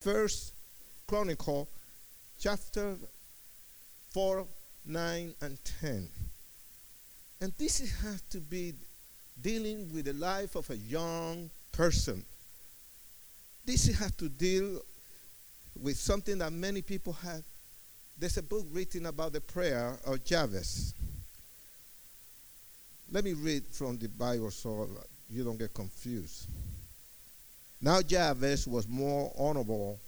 First Chronicle chapter 4, 9, and 10. And this has to be dealing with the life of a young person. This has to deal with something that many people have. There's a book written about the prayer of Jabez. Let me read from the Bible so you don't get confused. Now Jabez was more honorable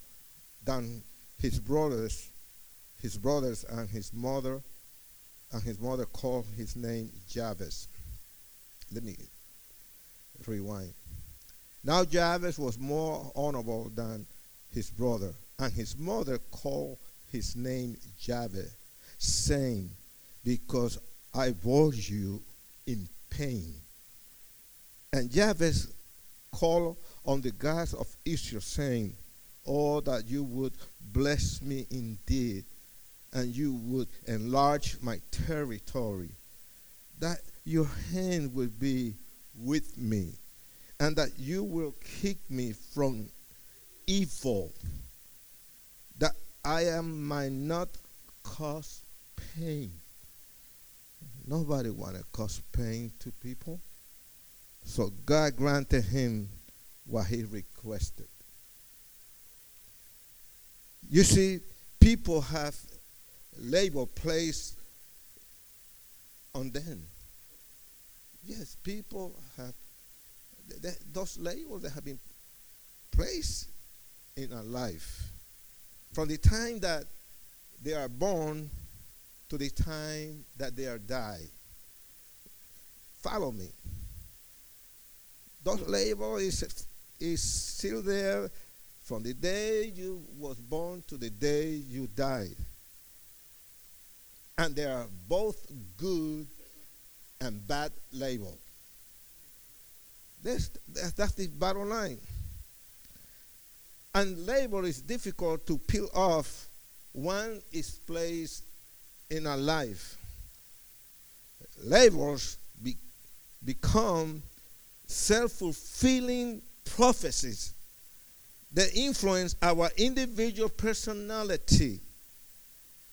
than his brothers, his brothers and his mother, and his mother called his name Jabez. Let me rewind. Now Jabez was more honorable than his brother, and his mother called his name Jabez, saying, Because I bore you in pain. And Jabez called on the gods of Israel, saying, Oh, that you would bless me indeed, and you would enlarge my territory, that your hand would be with me, and that you will keep me from evil, that I am might not cause pain. Nobody want to cause pain to people. So God granted him what he requested. You see, people have label placed on them. Yes, people have those labels that have been placed in our life from the time that they are born to the time that they are die. Follow me. Those label is is still there from the day you was born to the day you died. And they are both good and bad label. That's, that's the bottom line. And label is difficult to peel off. One is placed in a life. Labels be, become self fulfilling prophecies that influence our individual personality,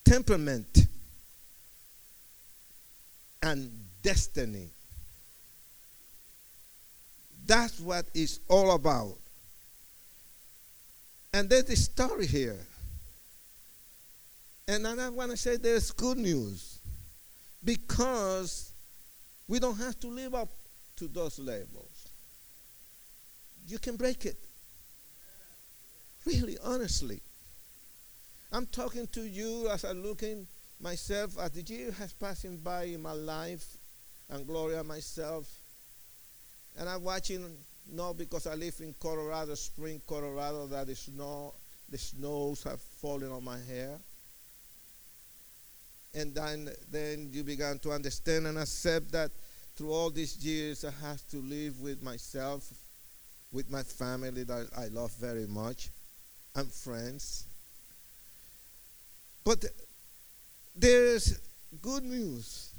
temperament, and destiny. That's what it's all about. And there's a story here. And I want to say there's good news because we don't have to live up to those labels you can break it. Really, honestly. I'm talking to you as I'm looking myself as the year has passing by in my life and Gloria myself. And I'm watching not because I live in Colorado, Spring, Colorado, that the snow, the snows have fallen on my hair. And then, then you began to understand and accept that through all these years I have to live with myself with my family that I love very much and friends. But there's good news.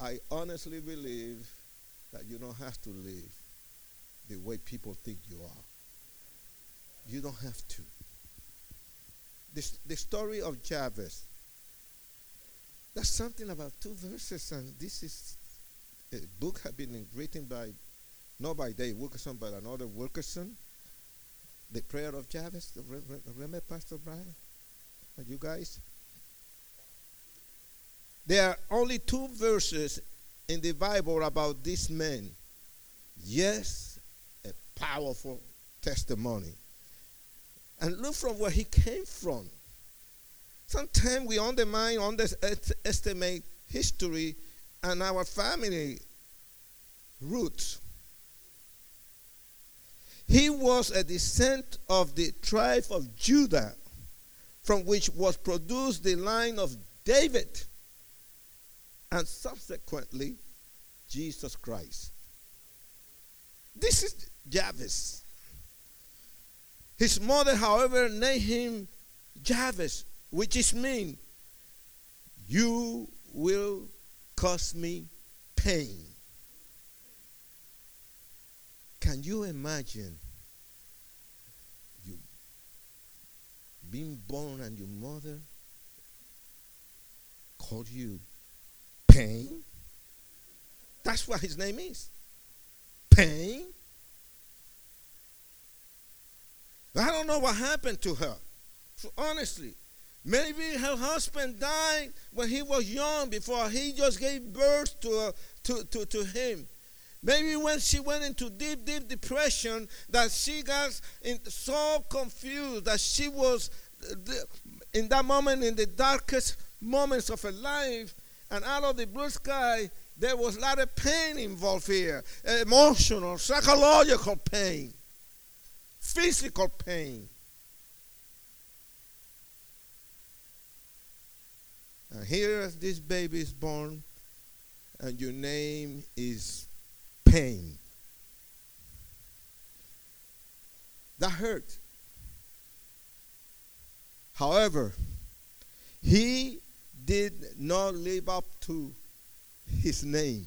I honestly believe that you don't have to live the way people think you are. You don't have to. This, the story of Jabez. That's something about two verses, and this is a book has been written by not by Dave Wilkerson, but another Wilkerson. The prayer of Jabez. Remember Pastor Brian? And you guys? There are only two verses in the Bible about this man. Yes, a powerful testimony. And look from where he came from. Sometimes we undermine, underestimate history and our family roots. He was a descent of the tribe of Judah, from which was produced the line of David, and subsequently Jesus Christ. This is Jabez. His mother, however, named him Jabez, which is mean, you will cause me pain. Can you imagine you being born and your mother called you pain? That's what his name is. Pain? I don't know what happened to her. So honestly, maybe her husband died when he was young before he just gave birth to, to, to, to him. Maybe when she went into deep, deep depression, that she got so confused that she was uh, in that moment, in the darkest moments of her life, and out of the blue sky, there was a lot of pain involved here emotional, psychological pain, physical pain. And here this baby is born, and your name is pain. That hurt. However, he did not live up to his name.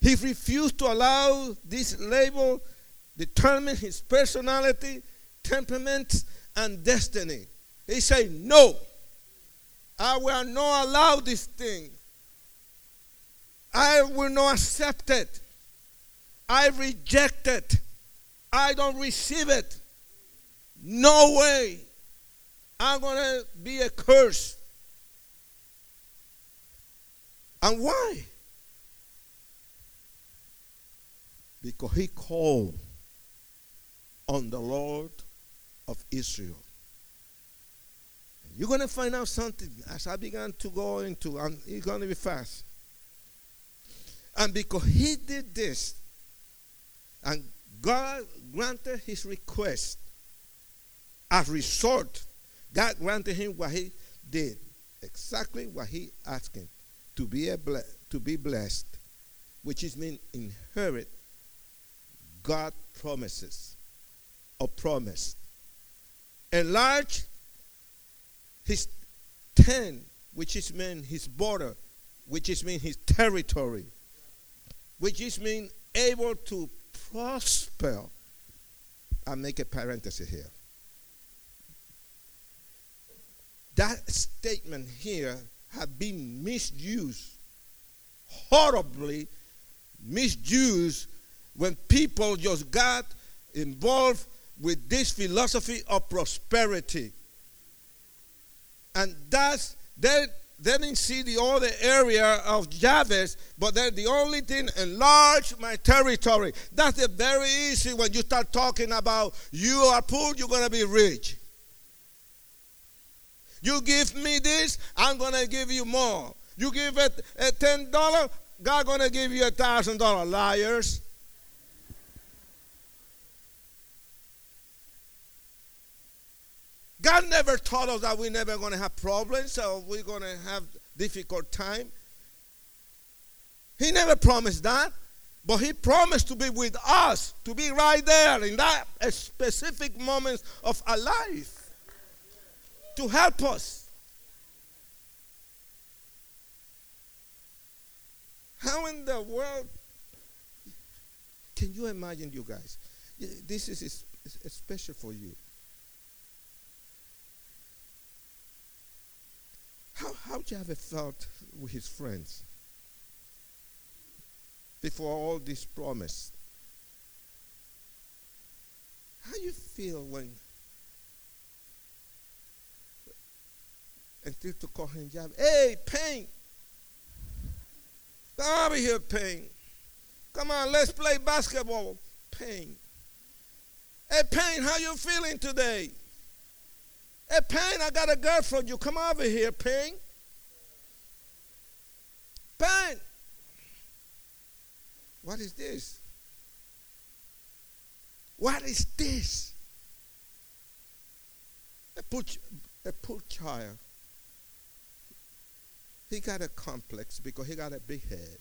He refused to allow this label determine his personality, temperament, and destiny. He said, No, I will not allow this thing. I will not accept it. I reject it. I don't receive it. No way. I'm going to be a curse. And why? Because he called on the Lord of Israel. You're going to find out something as I began to go into, and it's going to be fast. And because he did this, and God granted his request, as result, God granted him what he did, exactly what he asked him to be a ble- to be blessed, which is mean inherit God promises or promised. Enlarge his tent, which is mean his border, which is mean his territory which is mean able to prosper. I make a parenthesis here. That statement here had been misused, horribly misused, when people just got involved with this philosophy of prosperity. And that's that they didn't see the other area of Jabez, but they're the only thing enlarge my territory. That's the very easy when you start talking about you are poor, you're to be rich. You give me this, I'm to give you more. You give it a $10, God going to give you a $1,000. Liars. God never told us that we're never going to have problems or we're going to have difficult time. He never promised that. But he promised to be with us, to be right there in that specific moments of our life, to help us. How in the world can you imagine, you guys? This is special for you. How, how you have felt with his friends before all this promise? How you feel when until to call him job, hey, Pain, come over here, Pain. Come on, let's play basketball, Pain. Hey, Pain, how you feeling today? Hey, Pain, I got a girlfriend. You come over here, Pain. Pain. What is this? What is this? A poor, a poor child. He got a complex because he got a big head.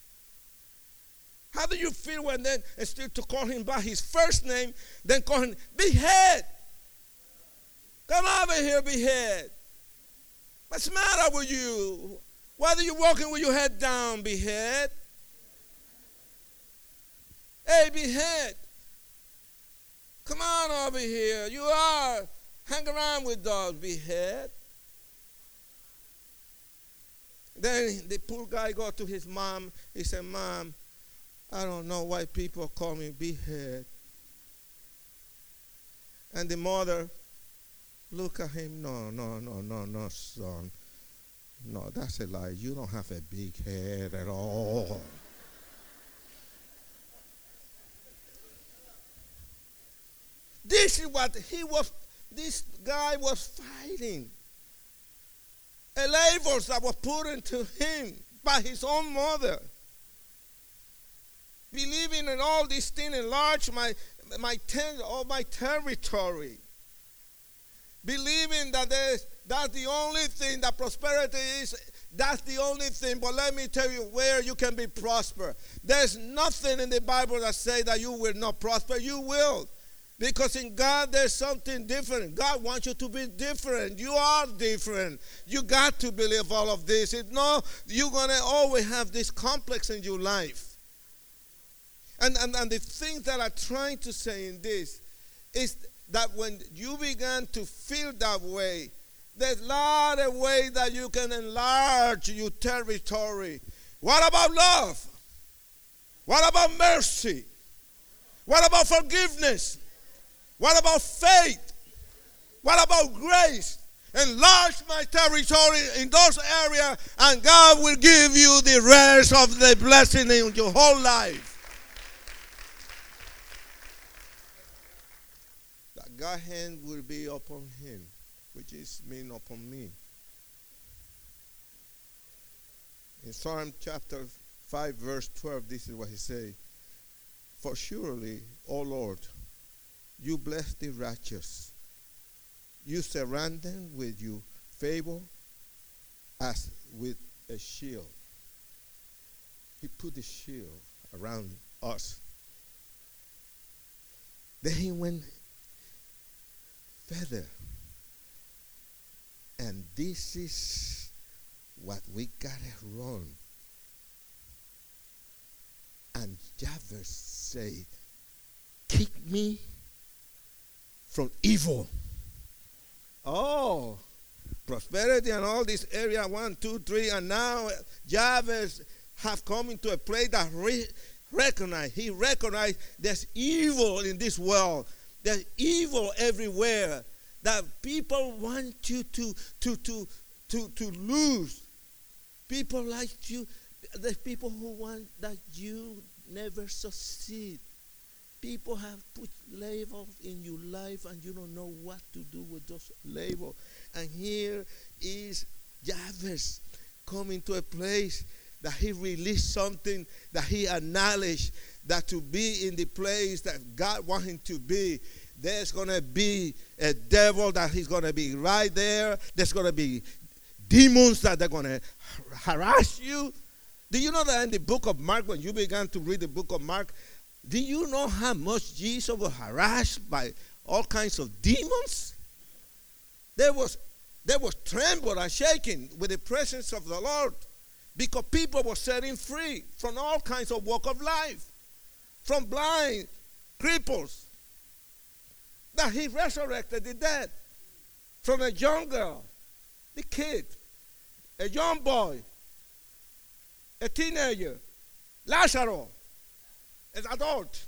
How do you feel when then instead to call him by his first name, then call him big head? Come over here, behead. What's the matter with you? Why are you walking with your head down, behead? Hey, behead. Come on over here. You are hang around with dogs, behead. Then the poor guy go to his mom. He said, Mom, I don't know why people call me behead. And the mother look at him. No, no, no, no, no, son. No, that's a lie. You don't have a big head at all. this is what he was, this guy was fighting. A labels that was put into him by his own mother. Believing in all these things enlarge my my ten, all my territory. Believing that there's that's the only thing that prosperity is. That's the only thing. But let me tell you where you can be prosper. There's nothing in the Bible that say that you will not prosper. You will. Because in God there's something different. God wants you to be different. You are different. You got to believe all of this. If no, you're gonna always have this complex in your life. And, and, and the things that I'm trying to say in this is that when you begin to feel that way, there's a lot of ways that you can enlarge your territory. What about love? What about mercy? What about forgiveness? What about faith? What about grace? Enlarge my territory in those areas, and God will give you the rest of the blessing in your whole life. God's hand will be upon him which is mean upon me. In Psalm chapter 5, verse 12, this is what he says For surely, O Lord, you bless the righteous. You surround them with your favor as with a shield. He put the shield around us. Then he went further and this is what we gotta run. And Jabez said, Keep me from evil. Oh, prosperity and all this area one, two, three, and now Jabez have come into a place that re- recognize. He recognized there's evil in this world. There's evil everywhere that people want you to to to to to lose. People like you. There's people who want that you never succeed. People have put labels in your life and you don't know what to do with those labels. And here is Jabez coming to a place that he released something that he acknowledged that to be in the place that God wants him to be there's going to be a devil that he's going to be right there. There's going to be demons that they're going to harass you. Do you know that in the book of Mark, when you began to read the book of Mark, do you know how much Jesus was harassed by all kinds of demons? There was, there was trembled and shaking with the presence of the Lord because people were setting free from all kinds of walk of life, from blind, cripples, that he resurrected the dead from a young girl, the kid, a young boy, a teenager, Lazarus, an adult.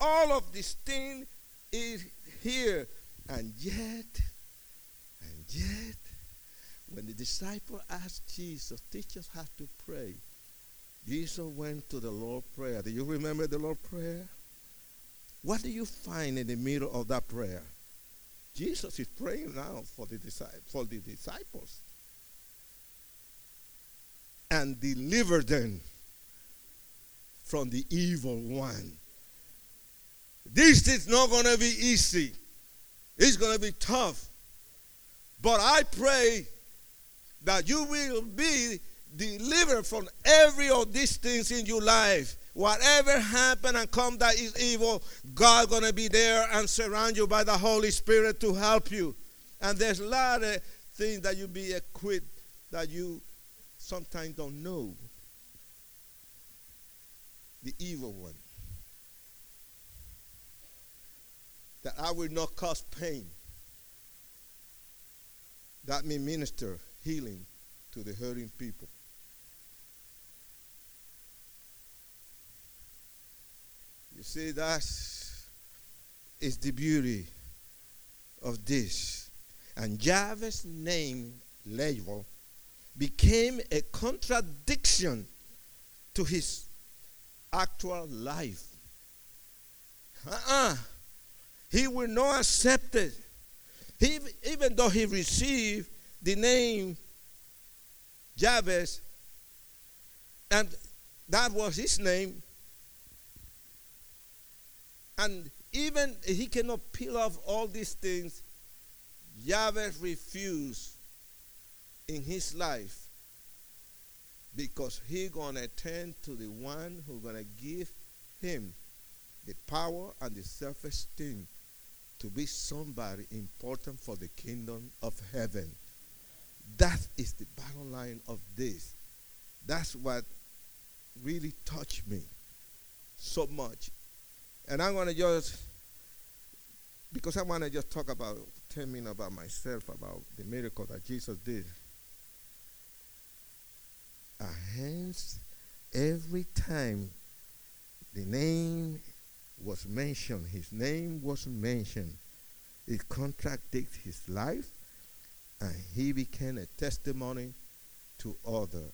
All of this thing is here. And yet, and yet, when the disciple asked Jesus, teach us how to pray, Jesus went to the Lord prayer. Do you remember the Lord prayer? What do you find in the middle of that prayer? Jesus is praying now for the, for the disciples and deliver them from the evil one. This is not going to be easy. It's going to be tough. But I pray that you will be delivered from every of these things in your life Whatever happen and come that is evil, God gonna be there and surround you by the Holy Spirit to help you. And there's a lot of things that you be equipped that you sometimes don't know. The evil one. that I will not cause pain. That means minister healing to the hurting people. You see, that is the beauty of this. And Jabez's name, label, became a contradiction to his actual life. Uh-uh. He will not accept it. He, even though he received the name Jabez, and that was his name, and even he cannot peel off all these things, Jabez refused in his life because he gonna turn to the one who gonna give him the power and the self-esteem to be somebody important for the kingdom of heaven. That is the bottom line of this. That's what really touched me so much. And I'm going to just, because I want to just talk about 10 minutes about myself, about the miracle that Jesus did. hence, every time the name was mentioned, his name was mentioned, it contradicted his life and he became a testimony to others.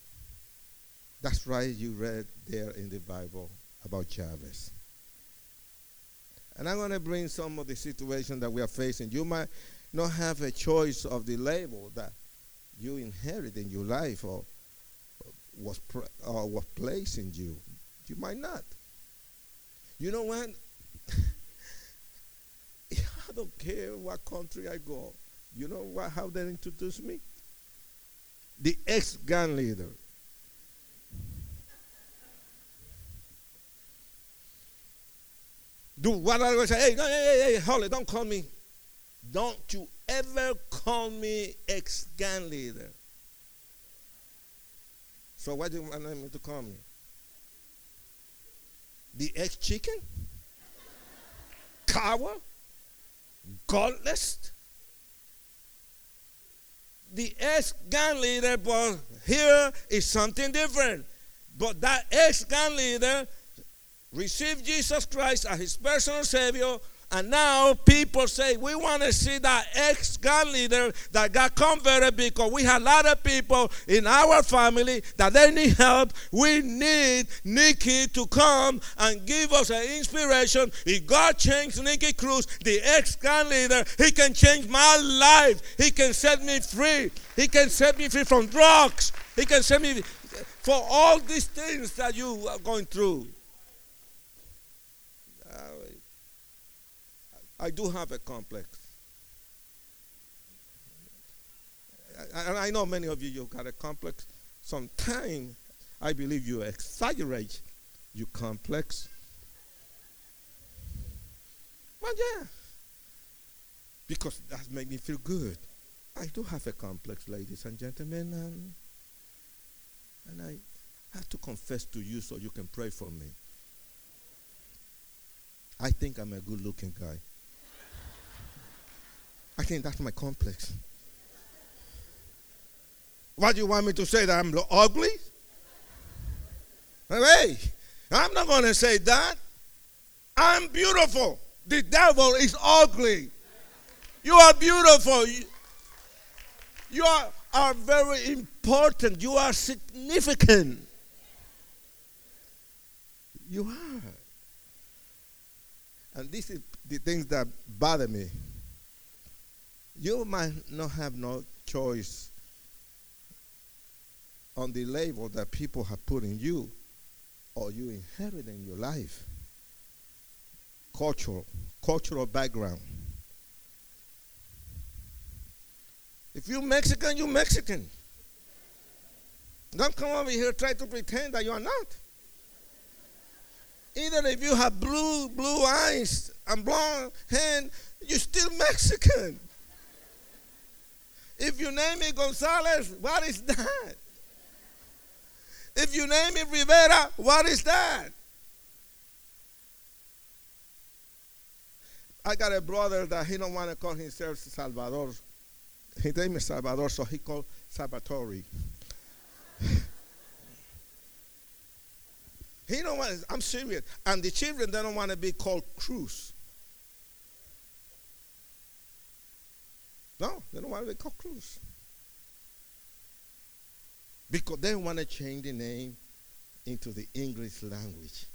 That's right, you read there in the Bible about Jabez. And I'm going to bring some of the situation that we are facing. You might not have a choice of the label that you inherit in your life or was, or was placed in you. You might not. You know what? I don't care what country I go. You know what, how they introduced me? The ex gang leader. Do what I was say, hey, hey, hey, hey, hold don't call me. Don't you ever call me ex gang leader. So what do you want me to call me? The ex chicken? Coward? Godless? The ex gang leader, but here is something different. But that ex gang leader received Jesus Christ as his personal Savior and now people say, we want to see that ex gang leader that got converted because we had a lot of people in our family that they need help. We need Nicky to come and give us an inspiration. If God changed Nicky Cruz, the ex gang leader, he can change my life. He can set me free. He can set me free from drugs. He can set me for all these things that you are going through. I do have a complex. And I know many of you, you've got a complex. Sometimes I believe you exaggerate your complex. But yeah, because that makes me feel good. I do have a complex, ladies and gentlemen, and, and I have to confess to you so you can pray for me. I think I'm a good looking guy. I think that's my complex. What do you want me to say that I'm ugly? Hey, I'm not going to say that. I'm beautiful. The devil is ugly. You are beautiful. You, you are, are very important. You are significant. You are. And this is the things that bother me you might not have no choice on the label that people have put in you or you inherit in your life. Cultural, cultural background. If you're Mexican, you're Mexican. Don't come over here try to pretend that you are not. Even if you have blue, blue eyes and blonde hair, you're still Mexican. If you name me Gonzalez, what is that? If you name me Rivera, what is that? I got a brother that he don't want to call himself Salvador. His name is Salvador, so he called Salvatore. he don't want. I'm serious. And the children they don't want to be called Cruz. No, they don't want be Cruz. Because they want to change the name into the English language.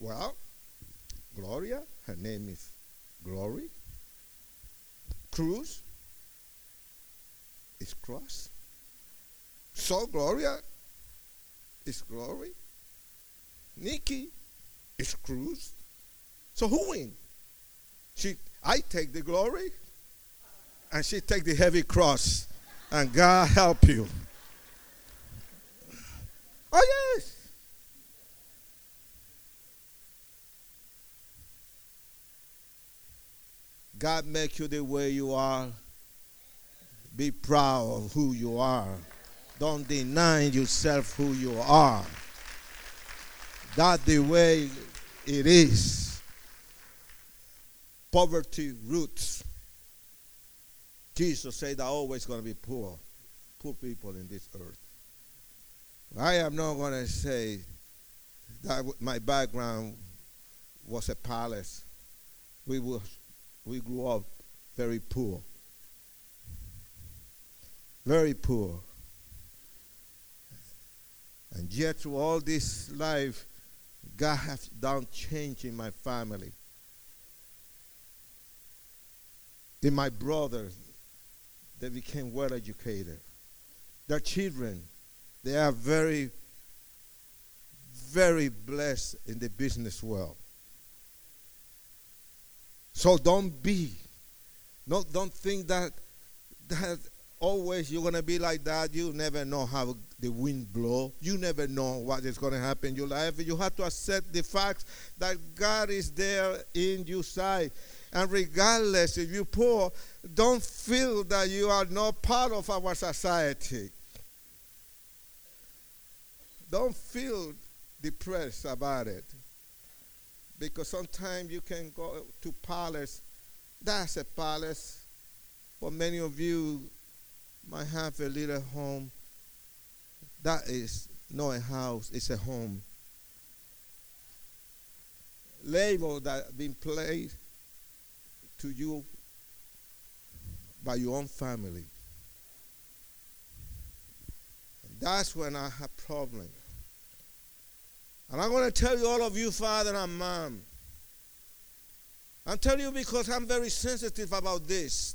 Well, Gloria, her name is Glory. Cruz is cross. So Gloria is glory. Nicky is Cruz. So who win? She I take the glory and she take the heavy cross. And God help you. Oh yes. God make you the way you are. Be proud of who you are. Don't deny yourself who you are. That's the way it is. Poverty roots. Jesus said, "I'm always going to be poor, poor people in this earth." I am not going to say that my background was a palace. We we grew up very poor. Very poor. And yet, through all this life, God has done change in my family. In my brothers, they became well educated. Their children, they are very, very blessed in the business world. So don't be. No, don't think that that always you're gonna be like that. You never know how the wind blow. You never know what is gonna happen in your life. You have to accept the fact that God is there in your side. And regardless if you're poor, don't feel that you are not part of our society. Don't feel depressed about it because sometimes you can go to palace. That's a palace. For many of you might have a little home. That is not a house, it's a home. Label that been placed to you by your own family. That's when I have problem. And I'm going to tell you, all of you, father and mom, I'm telling you because I'm very sensitive about this.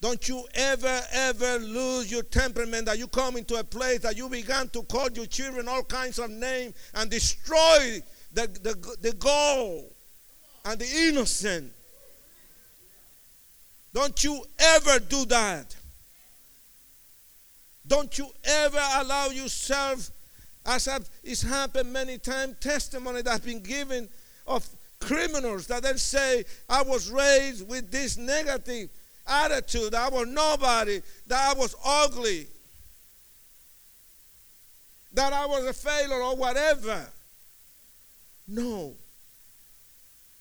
Don't you ever, ever lose your temperament that you come into a place that you began to call your children all kinds of names and destroy the, the, the goal and the innocent. Don't you ever do that. Don't you ever allow yourself as it's happened many times, testimony that's been given of criminals that then say, I was raised with this negative attitude, I was nobody, that I was ugly, that I was a failure or whatever. No.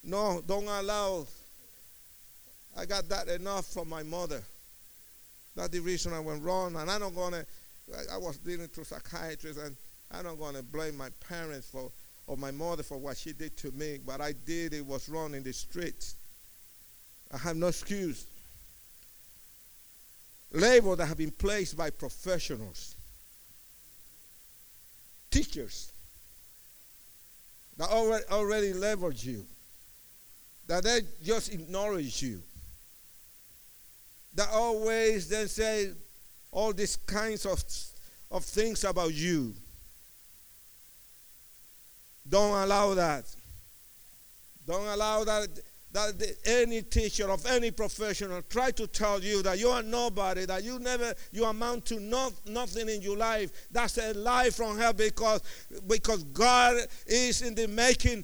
No, don't allow. I got that enough from my mother. That's the reason I went wrong. And I'm not going to, I was dealing to psychiatrists and I'm not going to blame my parents for or my mother for what she did to me, but I did. It was wrong in the streets. I have no excuse. Label that have been placed by professionals, teachers that already, already leverage you, that they just ignore you, that always then say all these kinds of, of things about you. Don't allow that. Don't allow that that any teacher of any professional try to tell you that you are nobody, that you never you amount to not, nothing in your life. That's a lie from hell because because God is in the making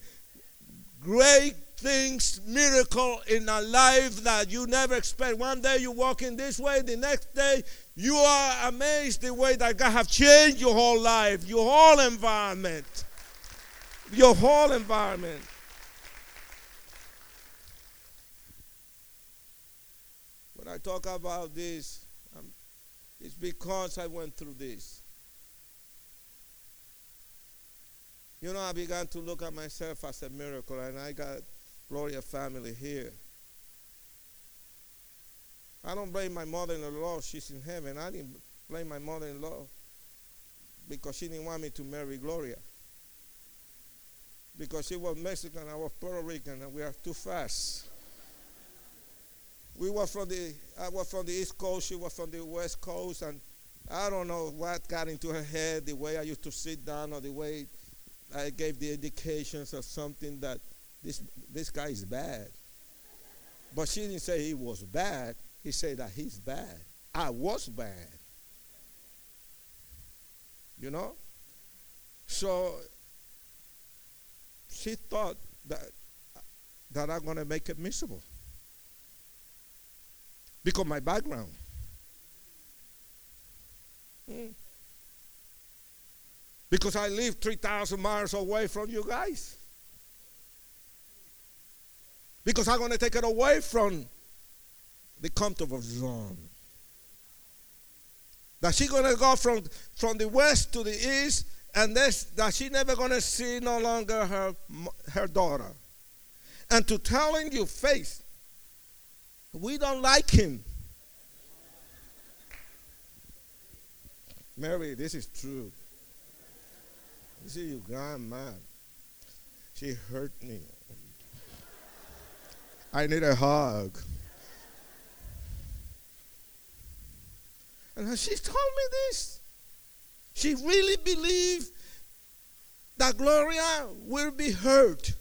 great things, miracle in a life that you never expect. One day you walk in this way, the next day you are amazed the way that God have changed your whole life, your whole environment your whole environment. When I talk about this, um, it's because I went through this. You know, I began to look at myself as a miracle, and I got Gloria family here. I don't blame my mother-in-law; she's in heaven. I didn't blame my mother-in-law because she didn't want me to marry Gloria. Because she was Mexican, I was Puerto Rican, and we are too fast. We were from the I was from the East Coast, she was from the West Coast, and I don't know what got into her head, the way I used to sit down or the way I gave the indications or something that this this guy is bad. But she didn't say he was bad. He said that he's bad. I was bad. You know? So she thought that that I'm gonna make it miserable. Because my background. Hmm. Because I live 3,000 miles away from you guys. Because I'm going to take it away from the comfort comfortable zone. That she's going to go from, from the west to the east, and this, that she's never going to see no longer her, her daughter. And to telling you face, we don't like him. Mary, this is true. You see, your grandma, she hurt me. I need a hug. And she told me this. She really believed that Gloria will be hurt.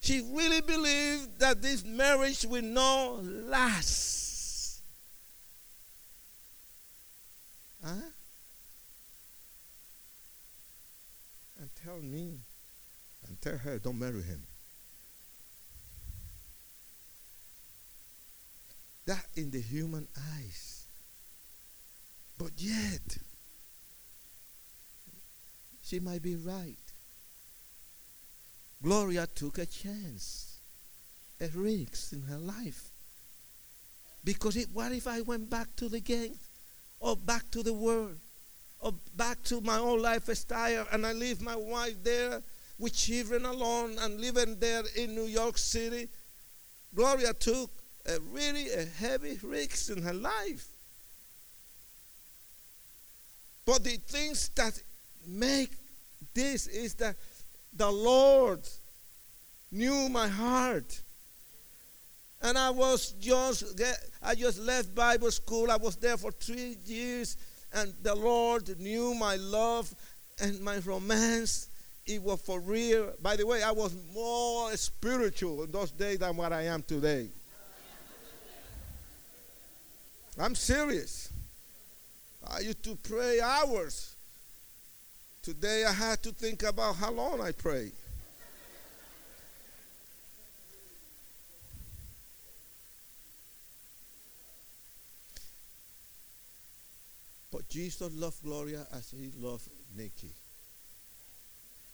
She really believed that this marriage will not last. Huh? tell me and tell her, don't marry him. That in the human eyes. But yet, she might be right. Gloria took a chance, a risk in her life. Because it, what if I went back to the gang or back to the world? or back to my own lifestyle and I leave my wife there with children alone and living there in New York City. Gloria took a really a heavy risk in her life. But the things that make this is that the Lord knew my heart. And I was just I just left Bible school. I was there for three years and the Lord knew my love and my romance. It was for real. By the way, I was more spiritual in those days than what I am today. I'm serious. I used to pray hours. Today I had to think about how long I prayed. But Jesus loved Gloria as he loved Nicky.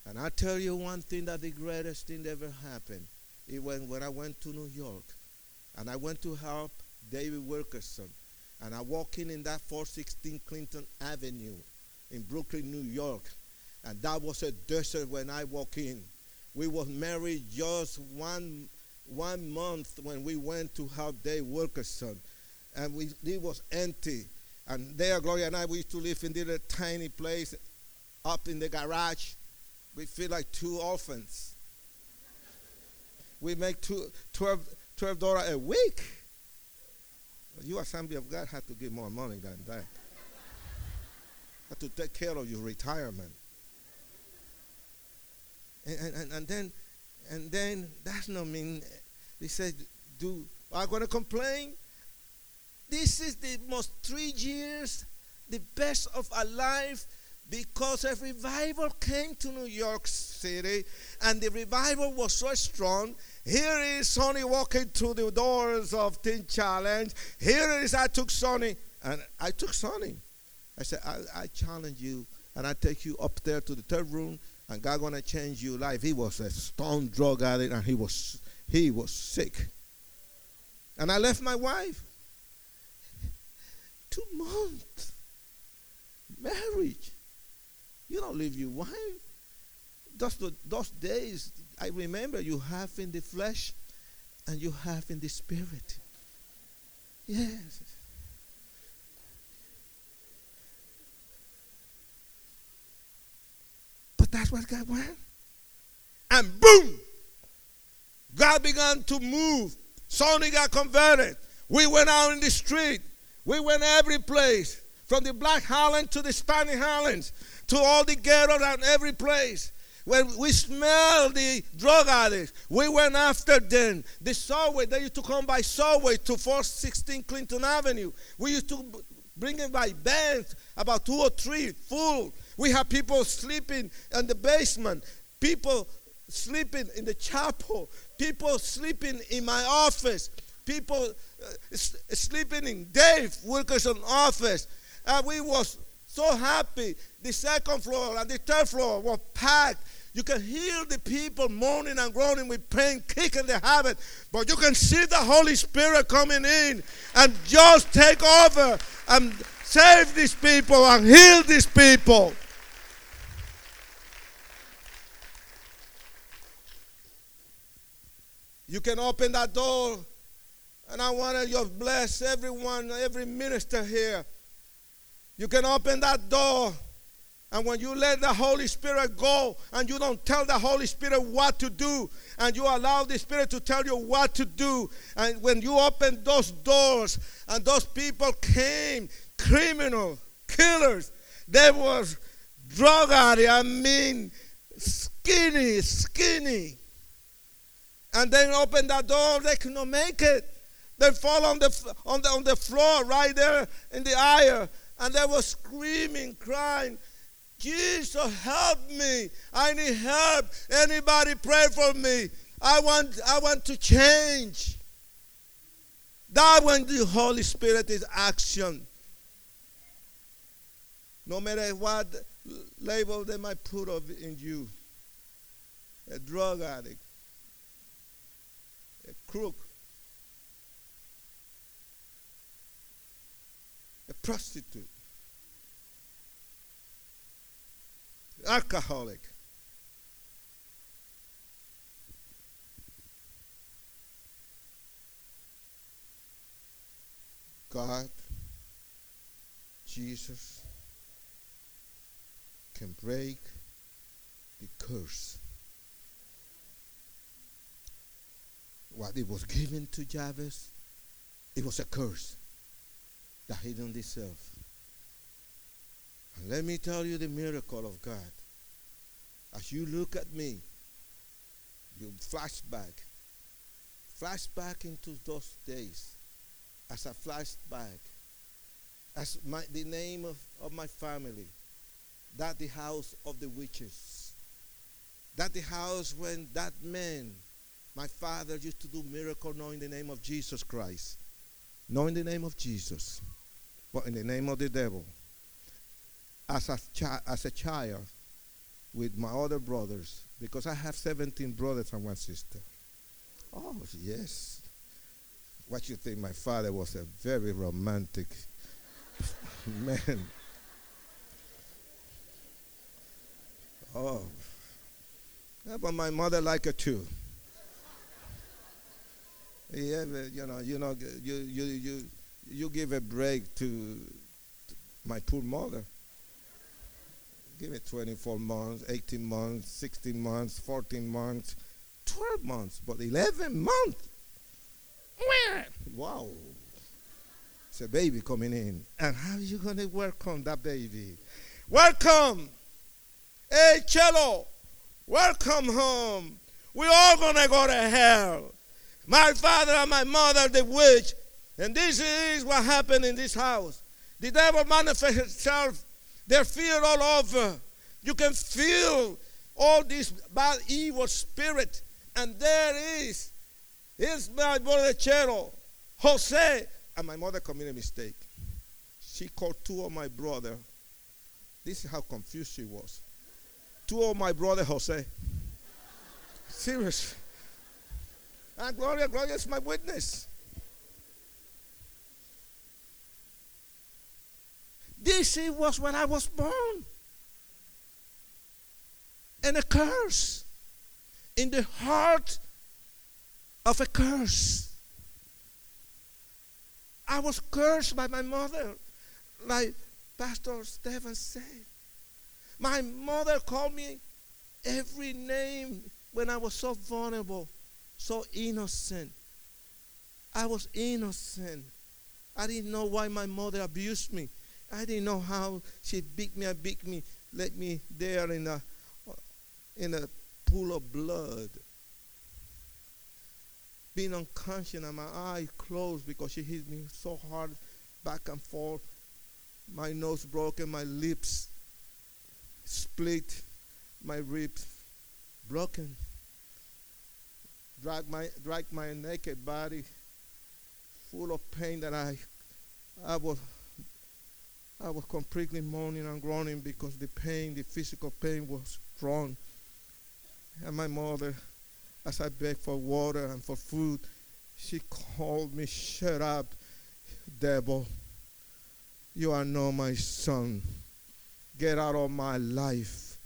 And I tell you one thing that the greatest thing ever happened. It when, when I went to New York and I went to help David Wilkerson. And I walk in in that 416 Clinton Avenue in Brooklyn, New York. And that was a desert when I walk in. We was married just one one month when we went to help Dave Wilkerson. And we, it was empty. And there, Gloria and I, we used to live in this tiny place up in the garage. We feel like two orphans. We make two, 12, dollars a week. You, Assembly of God, have to give more money than that. have to take care of your retirement. And, and, and then, and then that's not mean. They said, "Do I'm to complain? This is the most three years, the best of our life, because a revival came to New York City, and the revival was so strong. Here is Sonny walking through the doors of Teen Challenge. Here is I took Sonny, and I took Sonny. I said, I, I challenge you, and I take you up there to the third room, and God gonna change your life. He was a stone drug addict, and he was he was sick. And I left my wife. Two months. Marriage. You don't leave your wife. Those, those days, I remember you have in the flesh and you have in the spirit. Yes. But that's what God wanted. And boom! God began to move. Sonny got converted. We went out in the street. We went every place. From the Black Highlands to the Spanish Highlands, to all the ghettos and every place. When we smelled the drug addicts, we went after them. The subway, they used to come by subway to 416 Clinton Avenue. We used to bring them by bands, about two or three, full. We had people sleeping in the basement, people sleeping in the chapel, people sleeping in my office, people uh, sleeping in Dave Wilkerson office. And we was so happy. The second floor and the third floor were packed. You can hear the people moaning and groaning with pain, kicking the habit, but you can see the Holy Spirit coming in and just take over and save these people and heal these people. You can open that door, and I want to just bless everyone, every minister here. You can open that door. And when you let the Holy Spirit go and you don't tell the Holy Spirit what to do, and you allow the Spirit to tell you what to do, and when you open those doors and those people came, criminal, killers, they was drug addict, I mean skinny, skinny. And then open that door, they cannot make it. They fall on the, on the, on the floor right there in the aisle and they were screaming, crying, Jesus, help me. I need help. Anybody pray for me. I want, I want to change. That when the Holy Spirit is action. No matter what label they might put of in you. A drug addict. A crook. a prostitute, alcoholic. God, Jesus, can break the curse. What it was given to Jabez, it was a curse that he didn't deserve. Let me tell you the miracle of God. As you look at me, you flashback, flashback into those days. As I flashback, as my, the name of, of my family, that the house of the witches, that the house when that man, my father, used to do miracle knowing the name of Jesus Christ, knowing the name of Jesus but in the name of the devil. As a, chi- as a child, with my other brothers, because I have 17 brothers and one sister. Oh, yes. What you think? My father was a very romantic man. Oh. Yeah, but my mother liked it too. Yeah, you know, you know, you, you, you, you give a break to my poor mother. Give it 24 months, 18 months, 16 months, 14 months, 12 months, but 11 months. Wow. It's a baby coming in. And how are you going to welcome that baby? Welcome. Hey, Cello. Welcome home. we all going to go to hell. My father and my mother, the witch, and this is what happened in this house. The devil manifests itself. There's fear all over. You can feel all this bad, evil spirit. And there is, is my brother Chero, Jose. And my mother committed a mistake. She called two of my brother. This is how confused she was. Two of my brother Jose. Serious. And Gloria, Gloria is my witness. This was when I was born. And a curse in the heart of a curse. I was cursed by my mother, like Pastor Stephen said. My mother called me every name when I was so vulnerable, so innocent. I was innocent. I didn't know why my mother abused me. I didn't know how she beat me and beat me, let me there in a in a pool of blood. Being unconscious and my eyes closed because she hit me so hard back and forth. My nose broken, my lips split, my ribs broken. Drag my drag my naked body full of pain that I I was I was completely moaning and groaning because the pain, the physical pain was strong. And my mother, as I begged for water and for food, she called me, Shut up, devil. You are not my son. Get out of my life.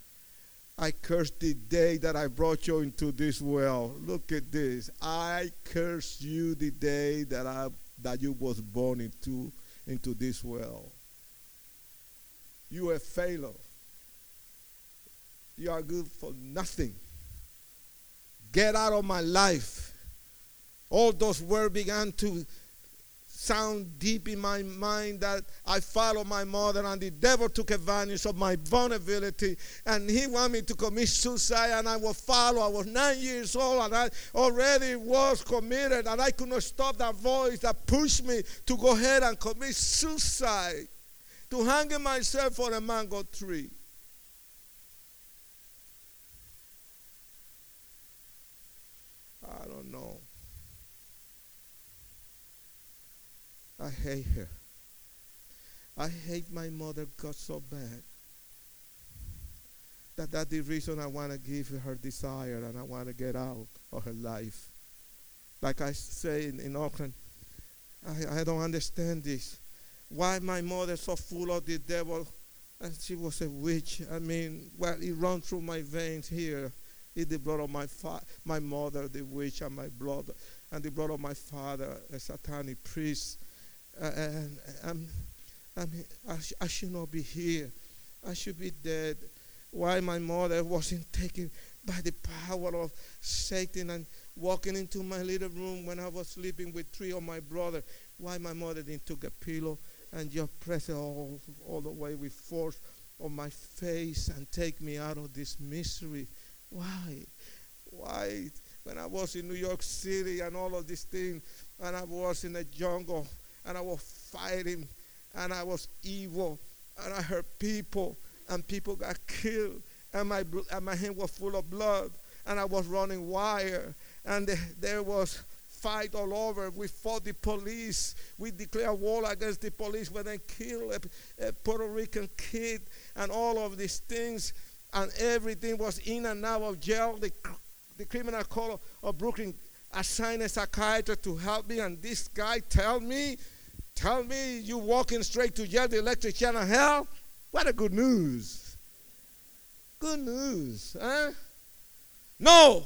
I curse the day that I brought you into this world. Look at this. I curse you the day that I that you was born into into this world. You are a failure. You are good for nothing. Get out of my life. All those words began to sound deep in my mind that I followed my mother and the devil took advantage of my vulnerability and he wanted me to commit suicide and I was follow. I was nine years old and I already was committed and I could not stop that voice that pushed me to go ahead and commit suicide, to hang myself on a mango tree. I don't know. I hate her. I hate my mother got so bad that that's the reason I want to give her desire and I want to get out of her life. Like I say in, in Oakland, I, I don't understand this. Why my mother so full of the devil and she was a witch. I mean, well, it runs through my veins here. It's the blood of my fa- my mother, the witch, and my blood, and the blood of my father, a satanic priest. Uh, and I'm, I'm, I, sh- I should not be here. I should be dead. Why my mother wasn't taken by the power of Satan and walking into my little room when I was sleeping with three of my brothers. Why my mother didn't took a pillow and press it all, all the way with force on my face and take me out of this misery. Why? Why? When I was in New York City and all of these things, and I was in the jungle, and I was fighting, and I was evil, and I hurt people, and people got killed, and my, and my hand was full of blood, and I was running wire, and there was fight all over. We fought the police. We declare war against the police when they kill a, a Puerto Rican kid and all of these things and everything was in and out of jail. The, the criminal court of Brooklyn assigned a psychiatrist to help me, and this guy tell me, tell me you walking straight to jail, the electric chair of hell. What a good news. Good news, huh? No.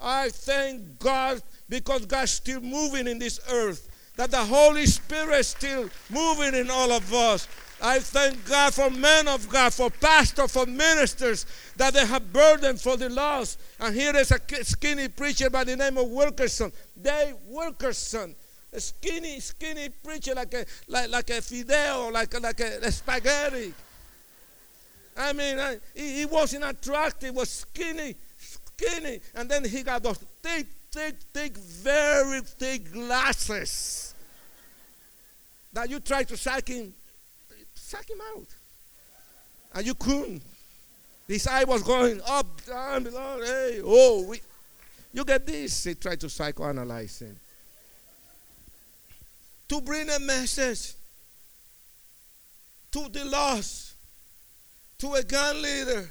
I thank God because God's still moving in this earth. That the Holy Spirit is still moving in all of us. I thank God for men of God, for pastors, for ministers, that they have burden for the lost. And here is a skinny preacher by the name of Wilkerson. Dave Wilkerson. A skinny, skinny preacher like a like, like a fideo, like, like a, a spaghetti. I mean, I, he, he wasn't attractive, was skinny, skinny. And then he got those thick, thick, thick, very thick glasses that you try to suck him Suck him out. And you couldn't. His eye was going up, down, below. Hey, oh, we, you get this. He tried to psychoanalyze him. To bring a message to the lost, to a gun leader.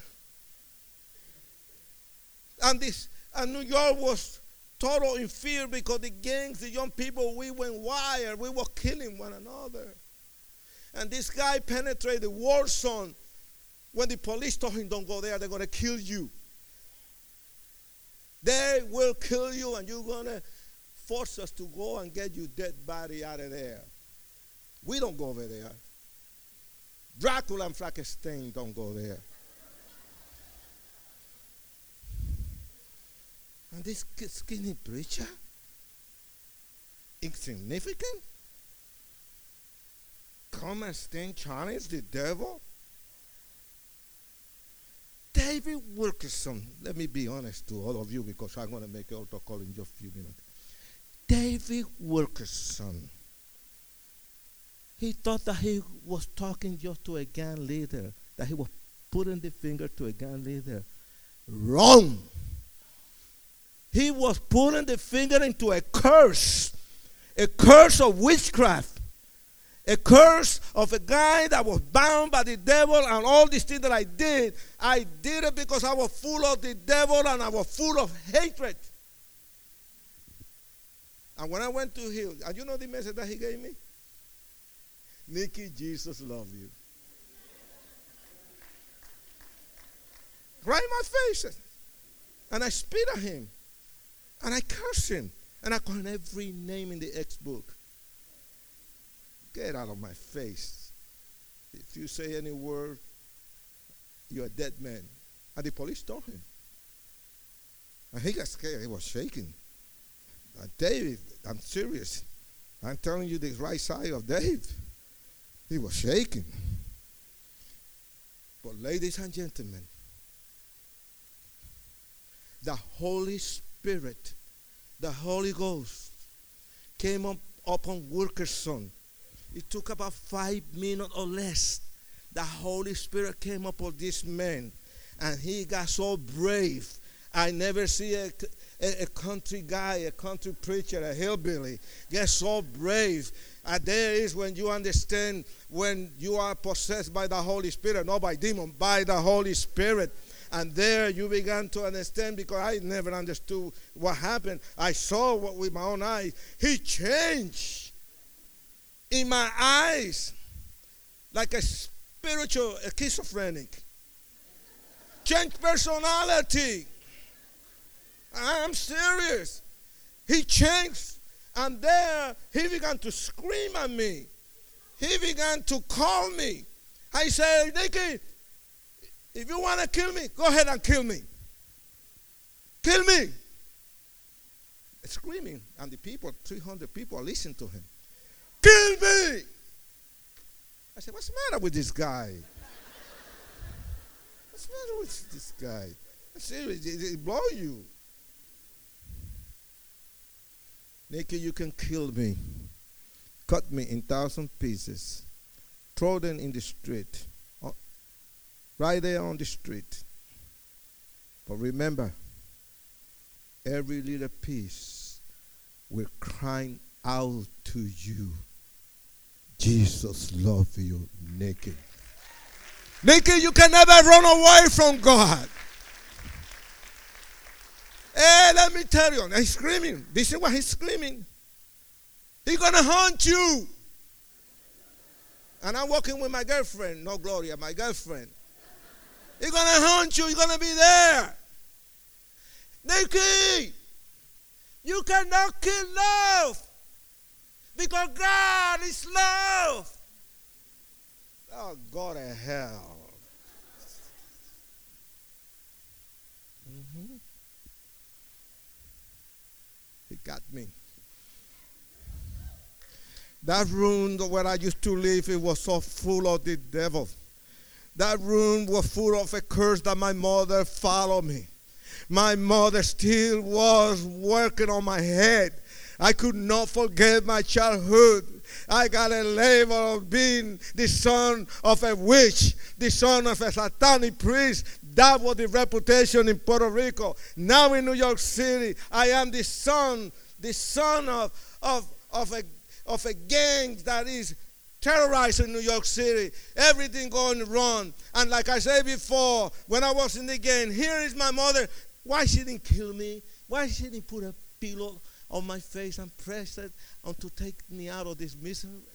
And this and New York was total in fear because the gangs, the young people, we went wild. We were killing one another. And this guy penetrated the war zone. When the police told him, Don't go there, they're going to kill you. They will kill you, and you're going to force us to go and get your dead body out of there. We don't go over there. Dracula and Frankenstein don't go there. And this skinny preacher, insignificant, come and stand challenge the devil. David Wilkerson, let me be honest to all of you because I'm going to make altar call in just a few minutes. David Wilkerson, he thought that he was talking just to a gang leader, that he was putting the finger to a gang leader. Wrong. He was putting the finger into a curse, a curse of witchcraft, a curse of a guy that was bound by the devil and all these things that I did. I did it because I was full of the devil and I was full of hatred. And when I went to heal, and you know the message that he gave me? Nicky, Jesus love you. right in my face. And I spit at him. And I curse him. And I call him every name in the X book. Get out of my face. If you say any word, you're a dead man. And the police told him. And he got scared. He was shaking. Uh, David, I'm serious. I'm telling you the right side of Dave. He was shaking. But, ladies and gentlemen, the Holy Spirit, the Holy Ghost, came up upon Wilkerson. It took about five minutes or less. The Holy Spirit came upon this man, and he got so brave. I never see a, a, a country guy, a country preacher, a hillbilly get so brave. And there is when you understand when you are possessed by the Holy Spirit, not by demon, by the Holy Spirit. And there you began to understand because I never understood what happened. I saw what with my own eyes. He changed in my eyes like a spiritual a schizophrenic. Changed personality. I'm serious. He changed. And there he began to scream at me. He began to call me. I said, Nicky, if you want to kill me, go ahead and kill me. Kill me. Screaming. And the people, 300 people, listen to him. Kill me. I said, What's the matter with this guy? What's the matter with this guy? I'm serious. It, blow you. Nicky, you can kill me. Cut me in thousand pieces. Throw them in the street right there on the street. But remember, every little piece will cry out to you. Jesus love you naked. Naked, you can never run away from God. Hey, let me tell you, he's screaming. This is what he's screaming. He's gonna haunt you. And I'm walking with my girlfriend, no Gloria, my girlfriend. He's going to hunt you. You're going to be there. Nicky, you cannot kill love because God is love. Oh, God to hell. Mm-hmm. He got me. That room where I used to live, it was so full of the devil. That room was full of a curse that my mother followed me. My mother still was working on my head. I could not forget my childhood. I got a label of being the son of a witch, the son of a satanic priest. That was the reputation in Puerto Rico. Now in New York City, I am the son, the son of, of, of, a, of a gang that is terrorizing New York City, everything going wrong. And like I said before, when I was in the game, here is my mother. Why she didn't kill me? Why she didn't put a pillow on my face and press it on to take me out of this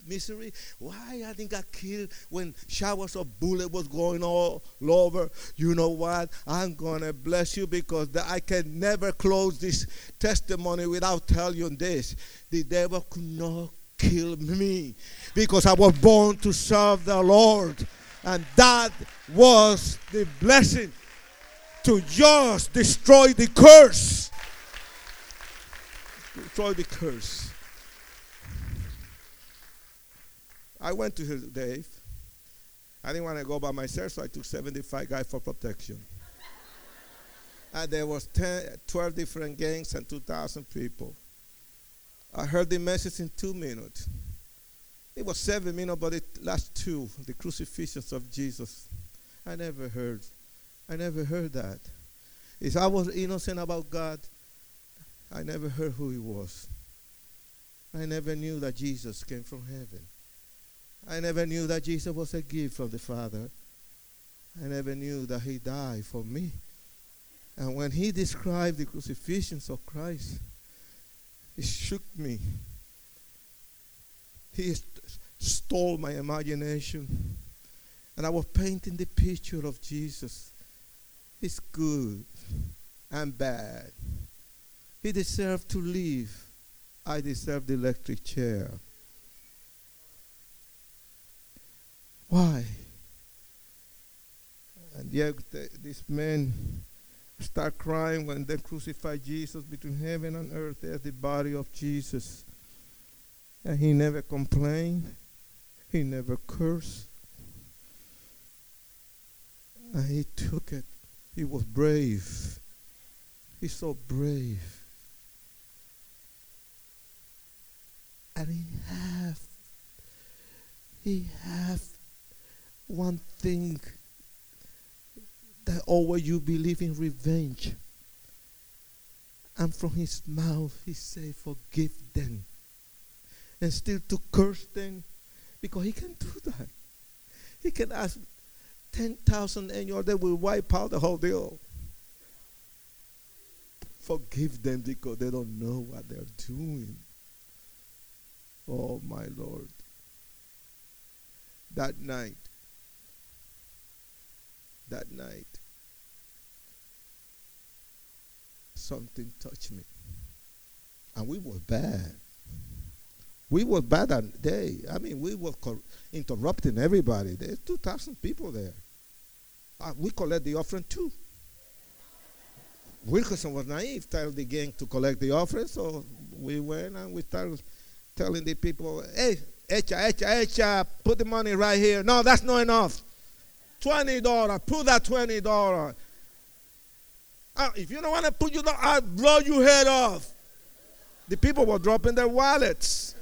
misery. Why I didn't get killed when showers of bullet was going all over. You know what? I'm gonna bless you because I can never close this testimony without telling you this. The devil could not kill me because I was born to serve the Lord. And that was the blessing to just destroy the curse. Destroy the curse. I went to Dave. I didn't want to go by myself, so I took 75 guys for protection. and there was 10, 12 different gangs and 2,000 people. I heard the message in two minutes. It was seven minutes, but the last two, the crucifixions of Jesus, I never heard. I never heard that. If I was innocent about God, I never heard who He was. I never knew that Jesus came from heaven. I never knew that Jesus was a gift from the Father. I never knew that He died for me. And when He described the crucifixions of Christ, it shook me. He stole my imagination. And I was painting the picture of Jesus. It's good and bad. He deserved to live. I deserve the electric chair. Why? And yet, this man start crying when they crucify Jesus between heaven and earth. There's the body of Jesus. And he never complained. He never cursed. And he took it. He was brave. He's so brave. And he have he have one thing that oh, always you believe in revenge. And from his mouth he say, forgive them. And still to curse them because he can do that. He can ask 10,000 angels, they will wipe out the whole deal. Forgive them because they don't know what they're doing. Oh, my Lord. That night, that night, something touched me. And we were bad. We were bad that day. I mean, we were interrupting everybody. There's 2,000 people there. Uh, we collect the offering too. Wilkerson was naive, told the gang to collect the offering, so we went and we started telling the people, hey, echa, echa, echa, put the money right here. No, that's not enough. $20. Put that $20. Uh, if you don't want to put your, I'll blow your head off. The people were dropping their wallets.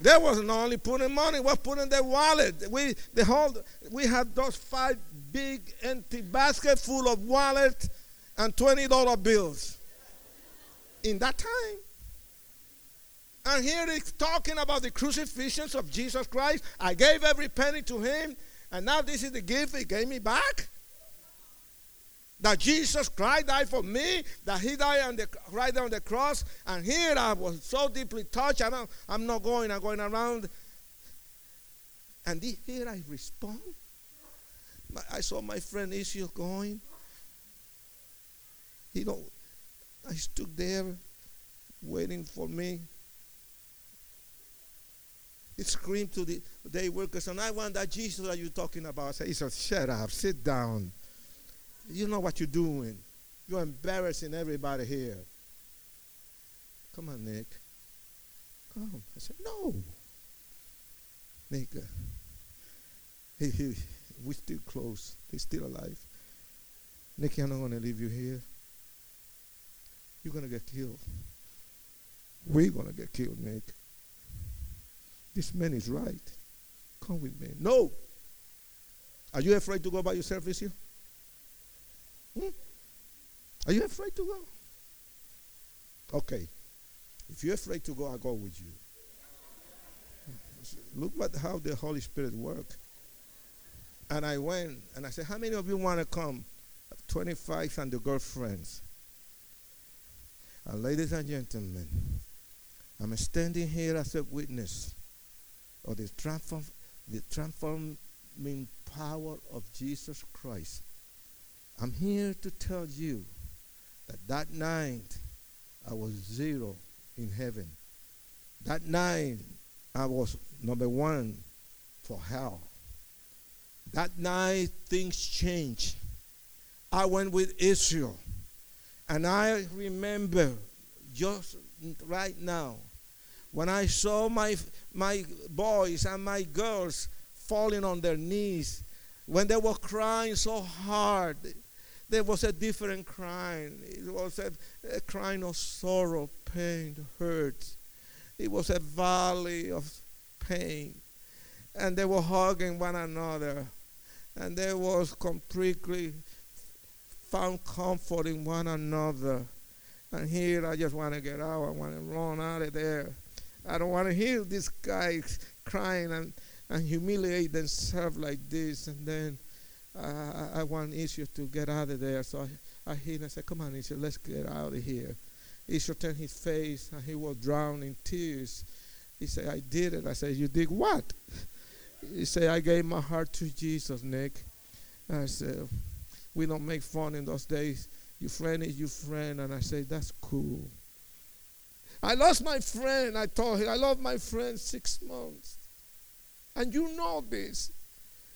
They wasn't only putting money, was putting their wallet. We the whole we had those five big empty baskets full of wallet and twenty dollar bills. In that time. And here he's talking about the crucifixions of Jesus Christ. I gave every penny to him. And now this is the gift he gave me back? That Jesus Christ died for me, that he died on the, right on the cross. And here I was so deeply touched. I'm, I'm not going, I'm going around. And here I respond. I saw my friend Israel going. He don't, I stood there waiting for me. He screamed to the day workers, and I want that Jesus that you're talking about. I said, he said, shut up, sit down. You know what you're doing. You're embarrassing everybody here. Come on, Nick. Come. I said, no. Nick, uh, he, he, we're still close. He's still alive. Nick, I'm not going to leave you here. You're going to get killed. We're going to get killed, Nick. This man is right. Come with me. No. Are you afraid to go by yourself this year? Hmm? Are you afraid to go? Okay. If you're afraid to go, I'll go with you. Look what how the Holy Spirit works. And I went and I said, How many of you want to come? 25 and the girlfriends. Uh, ladies and gentlemen, I'm standing here as a witness of the, transform, the transforming power of Jesus Christ. I'm here to tell you that that night I was zero in heaven. That night I was number one for hell. That night things changed. I went with Israel. And I remember just right now when I saw my, my boys and my girls falling on their knees, when they were crying so hard, there was a different crying. It was a, a crying of sorrow, pain, hurt. It was a valley of pain. And they were hugging one another. And they was completely found comfort in one another. And here I just want to get out. I want to run out of there. I don't want to hear this guy crying and, and humiliate themselves like this. And then uh, I want Isha to get out of there. So I, I hit and I said, Come on, Isha, let's get out of here. Isha turned his face and he was drowned in tears. He said, I did it. I said, You did what? He said, I gave my heart to Jesus, Nick. I said, We don't make fun in those days. Your friend is your friend. And I said, That's cool. I lost my friend. I told him, I lost my friend six months. And you know this.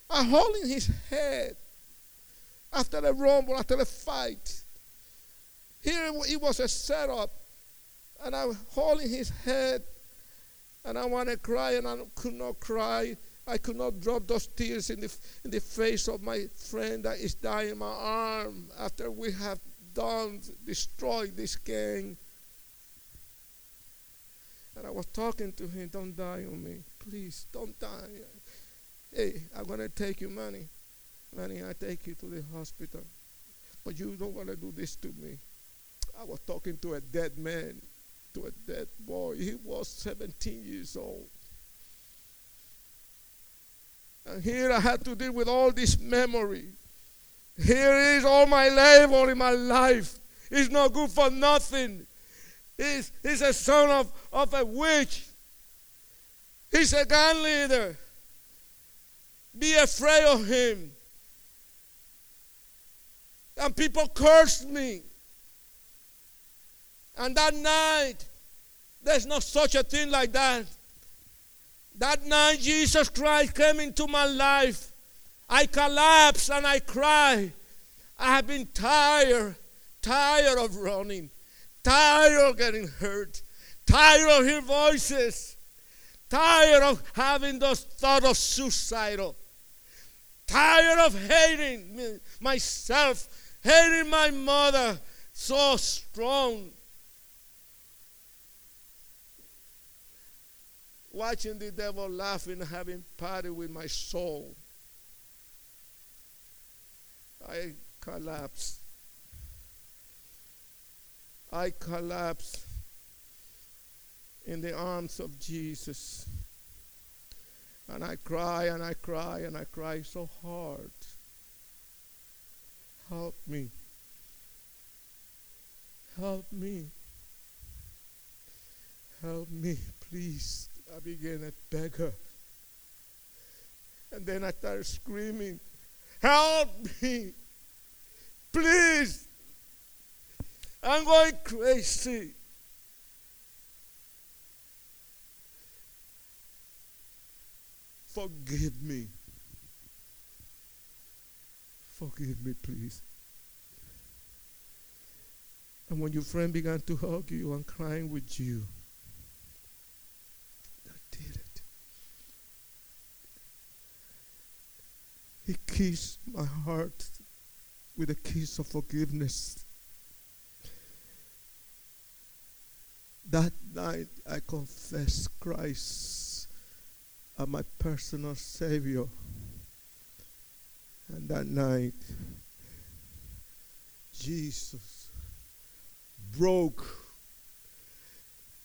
I'm holding his head after the rumble, after the fight. Here it was a setup. And I'm holding his head. And I want to cry, and I could not cry. I could not drop those tears in the, in the face of my friend that is dying in my arm after we have done, destroyed this gang. And I was talking to him, don't die on me. Please, don't die. Hey, I'm going to take you money. Money, I take you to the hospital. But you don't want to do this to me. I was talking to a dead man, to a dead boy. He was 17 years old. And here I had to deal with all this memory. Here is all my labor in my life. It's not good for nothing. He's, he's a son of, of a witch. He's a gang leader. Be afraid of him. And people cursed me. And that night, there's no such a thing like that. That night, Jesus Christ came into my life. I collapsed and I cried. I have been tired, tired of running, tired of getting hurt, tired of hearing voices, tired of having those thoughts of suicidal, tired of hating myself, hating my mother so strong. Watching the devil laughing, having party with my soul. I collapsed. I collapsed in the arms of Jesus. And I cry and I cry and I cry so hard. Help me. Help me. Help me, please. I began to beg her. And then I started screaming, Help me. Please. I'm going crazy. Forgive me. Forgive me, please. And when your friend began to hug you and crying with you, I did it. He kissed my heart with a kiss of forgiveness. That night I confessed Christ as my personal Savior. And that night, Jesus broke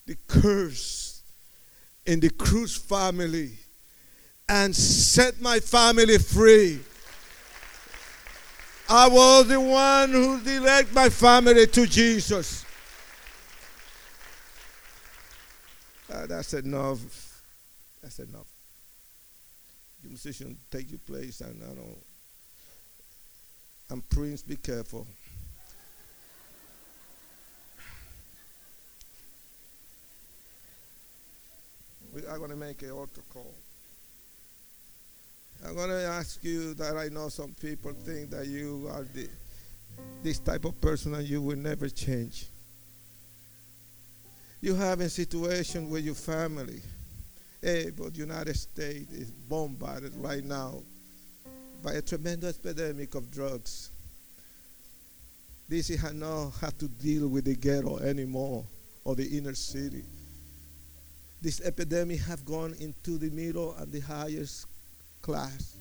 the curse in the Cruz family and set my family free. I was the one who led my family to Jesus. That, that's enough. That's enough. The musician, take your place, and I don't. And Prince, be careful. we are going to make an altar call. I'm going to ask you that I know some people think that you are the, this type of person and you will never change. You have a situation with your family. Hey, but the United States is bombarded right now by a tremendous epidemic of drugs. This has not had to deal with the ghetto anymore or the inner city this epidemic have gone into the middle and the highest class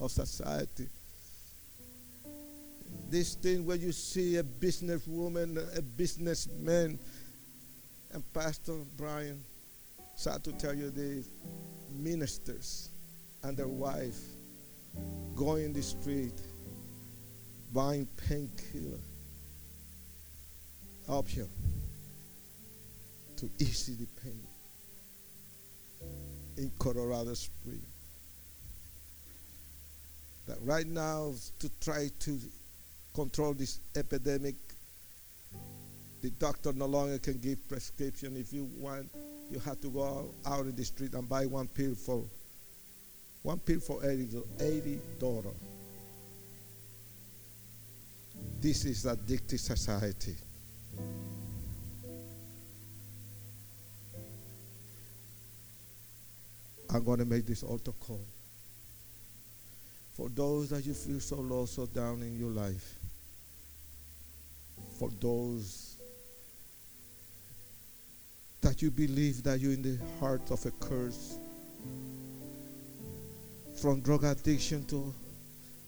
of society. This thing where you see a businesswoman, a businessman, and Pastor Brian, sad to tell you this, ministers and their wife going the street buying painkiller, opium to ease the pain in Colorado Springs. That right now, to try to control this epidemic, the doctor no longer can give prescription. If you want, you have to go out in the street and buy one pill for one pill for 80 dollars. This is addictive society. I'm going to make this altar call. For those that you feel so low, so down in your life. For those that you believe that you're in the heart of a curse. From drug addiction to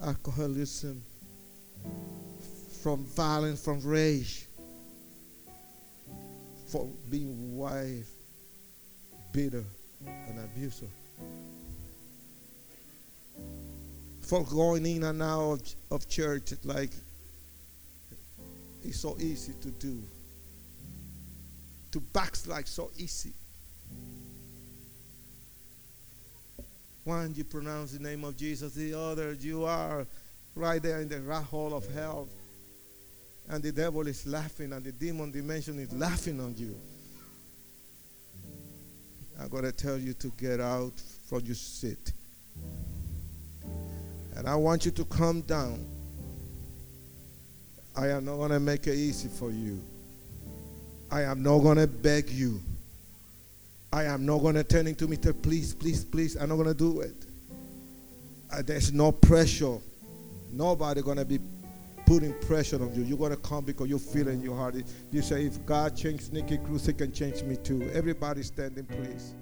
alcoholism. From violence, from rage. For being wife, bitter and abusive. For going in and out of, of church like it's so easy to do. To backslide so easy. One, you pronounce the name of Jesus. The other, you are right there in the rat hole of hell. And the devil is laughing, and the demon dimension is laughing on you. I'm going to tell you to get out from your seat. And I want you to come down. I am not going to make it easy for you. I am not going to beg you. I am not going to turn into me, to please, please, please. I'm not going to do it. Uh, there's no pressure. Nobody going to be putting pressure on you. You're going to come because you feel in your heart. You say, if God changed Nicky Cruz, he can change me too. Everybody standing, please.